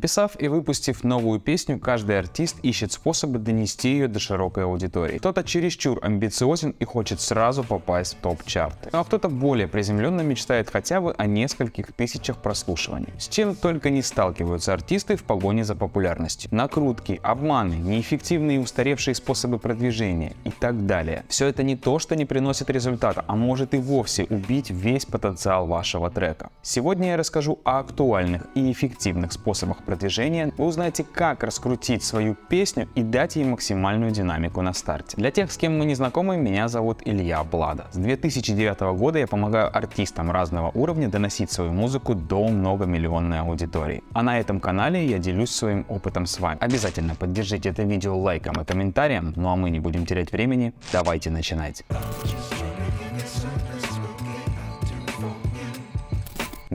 Написав и выпустив новую песню, каждый артист ищет способы донести ее до широкой аудитории. Кто-то чересчур амбициозен и хочет сразу попасть в топ-чарты. Ну а кто-то более приземленно мечтает хотя бы о нескольких тысячах прослушиваний. С чем только не сталкиваются артисты в погоне за популярностью. Накрутки, обманы, неэффективные и устаревшие способы продвижения и так далее. Все это не то, что не приносит результата, а может и вовсе убить весь потенциал вашего трека. Сегодня я расскажу о актуальных и эффективных способах продвижения. Вы узнаете, как раскрутить свою песню и дать ей максимальную динамику на старте. Для тех, с кем мы не знакомы, меня зовут Илья Блада. С 2009 года я помогаю артистам разного уровня доносить свою музыку до многомиллионной аудитории. А на этом канале я делюсь своим опытом с вами. Обязательно поддержите это видео лайком и комментарием, ну а мы не будем терять времени, давайте начинать.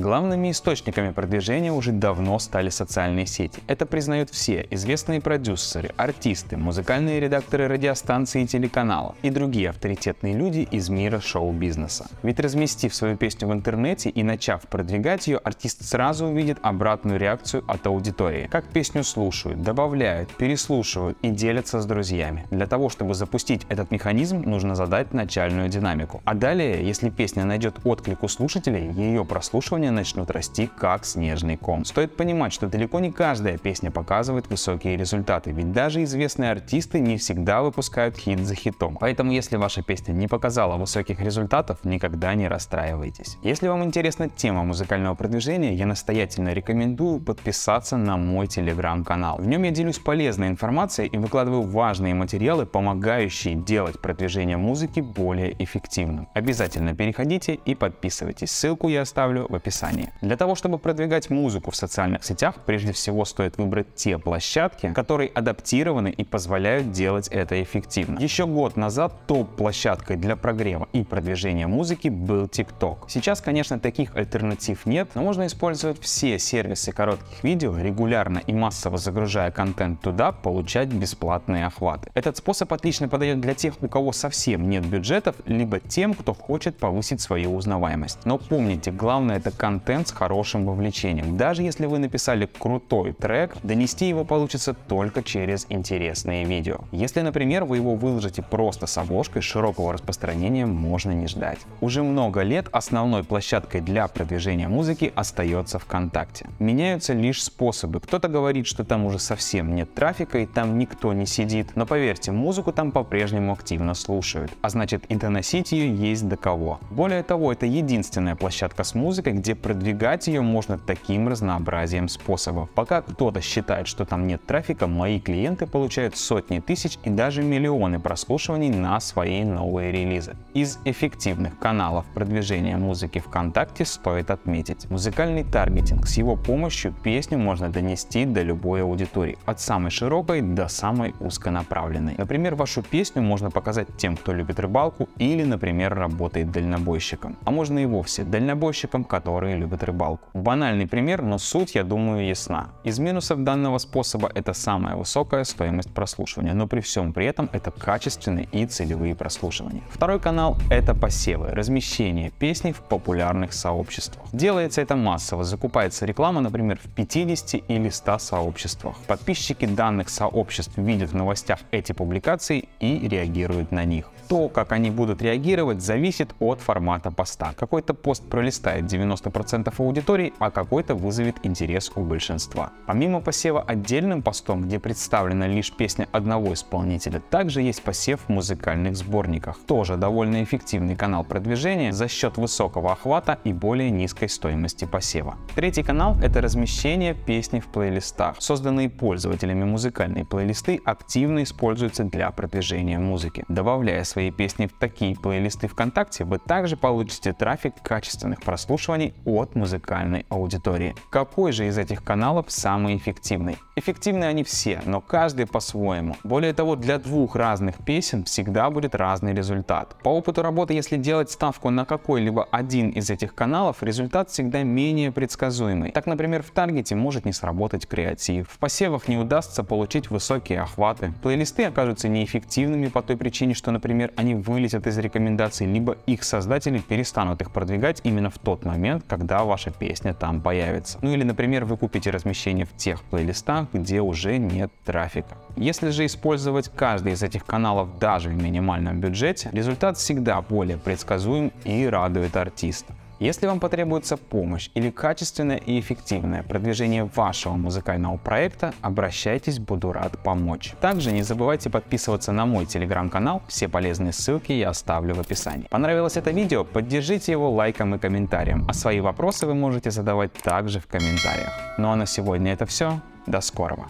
Главными источниками продвижения уже давно стали социальные сети. Это признают все известные продюсеры, артисты, музыкальные редакторы радиостанций и телеканалов и другие авторитетные люди из мира шоу-бизнеса. Ведь разместив свою песню в интернете и начав продвигать ее, артист сразу увидит обратную реакцию от аудитории. Как песню слушают, добавляют, переслушивают и делятся с друзьями. Для того, чтобы запустить этот механизм, нужно задать начальную динамику. А далее, если песня найдет отклик у слушателей, ее прослушивание начнут расти как снежный ком. Стоит понимать, что далеко не каждая песня показывает высокие результаты, ведь даже известные артисты не всегда выпускают хит за хитом. Поэтому если ваша песня не показала высоких результатов, никогда не расстраивайтесь. Если вам интересна тема музыкального продвижения, я настоятельно рекомендую подписаться на мой телеграм-канал. В нем я делюсь полезной информацией и выкладываю важные материалы, помогающие делать продвижение музыки более эффективным. Обязательно переходите и подписывайтесь. Ссылку я оставлю в описании описании. Для того, чтобы продвигать музыку в социальных сетях, прежде всего стоит выбрать те площадки, которые адаптированы и позволяют делать это эффективно. Еще год назад топ-площадкой для прогрева и продвижения музыки был TikTok. Сейчас, конечно, таких альтернатив нет, но можно использовать все сервисы коротких видео, регулярно и массово загружая контент туда, получать бесплатные охваты. Этот способ отлично подойдет для тех, у кого совсем нет бюджетов, либо тем, кто хочет повысить свою узнаваемость. Но помните, главное это контент с хорошим вовлечением. Даже если вы написали крутой трек, донести его получится только через интересные видео. Если, например, вы его выложите просто с обложкой, широкого распространения можно не ждать. Уже много лет основной площадкой для продвижения музыки остается ВКонтакте. Меняются лишь способы. Кто-то говорит, что там уже совсем нет трафика и там никто не сидит, но поверьте, музыку там по-прежнему активно слушают, а значит и доносить ее есть до кого. Более того, это единственная площадка с музыкой, где продвигать ее можно таким разнообразием способов. Пока кто-то считает, что там нет трафика, мои клиенты получают сотни тысяч и даже миллионы прослушиваний на свои новые релизы. Из эффективных каналов продвижения музыки ВКонтакте стоит отметить музыкальный таргетинг. С его помощью песню можно донести до любой аудитории, от самой широкой до самой узконаправленной. Например, вашу песню можно показать тем, кто любит рыбалку или, например, работает дальнобойщиком. А можно и вовсе дальнобойщикам, которые которые любят рыбалку. Банальный пример, но суть, я думаю, ясна. Из минусов данного способа это самая высокая стоимость прослушивания, но при всем при этом это качественные и целевые прослушивания. Второй канал — это посевы, размещение песней в популярных сообществах. Делается это массово, закупается реклама, например, в 50 или 100 сообществах. Подписчики данных сообществ видят в новостях эти публикации и реагируют на них. То, как они будут реагировать, зависит от формата поста. Какой-то пост пролистает 90% аудитории, а какой-то вызовет интерес у большинства. Помимо посева отдельным постом, где представлена лишь песня одного исполнителя, также есть посев в музыкальных сборниках. Тоже довольно эффективный канал продвижения за счет высокого охвата и более низкой стоимости посева. Третий канал — это размещение песни в плейлистах. Созданные пользователями музыкальные плейлисты активно используются для продвижения музыки. Добавляя свои песни в такие плейлисты ВКонтакте, вы также получите трафик качественных прослушиваний от музыкальной аудитории. Какой же из этих каналов самый эффективный? Эффективны они все, но каждый по-своему. Более того, для двух разных песен всегда будет разный результат. По опыту работы, если делать ставку на какой-либо один из этих каналов, результат всегда менее предсказуемый. Так, например, в таргете может не сработать креатив, в посевах не удастся получить высокие охваты, плейлисты окажутся неэффективными по той причине, что, например, они вылетят из рекомендаций, либо их создатели перестанут их продвигать именно в тот момент, когда ваша песня там появится. Ну или, например, вы купите размещение в тех плейлистах, где уже нет трафика. Если же использовать каждый из этих каналов даже в минимальном бюджете, результат всегда более предсказуем и радует артиста. Если вам потребуется помощь или качественное и эффективное продвижение вашего музыкального проекта, обращайтесь, буду рад помочь. Также не забывайте подписываться на мой телеграм-канал, все полезные ссылки я оставлю в описании. Понравилось это видео? Поддержите его лайком и комментарием, а свои вопросы вы можете задавать также в комментариях. Ну а на сегодня это все, до скорого.